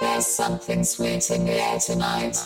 There's something sweet in the air tonight.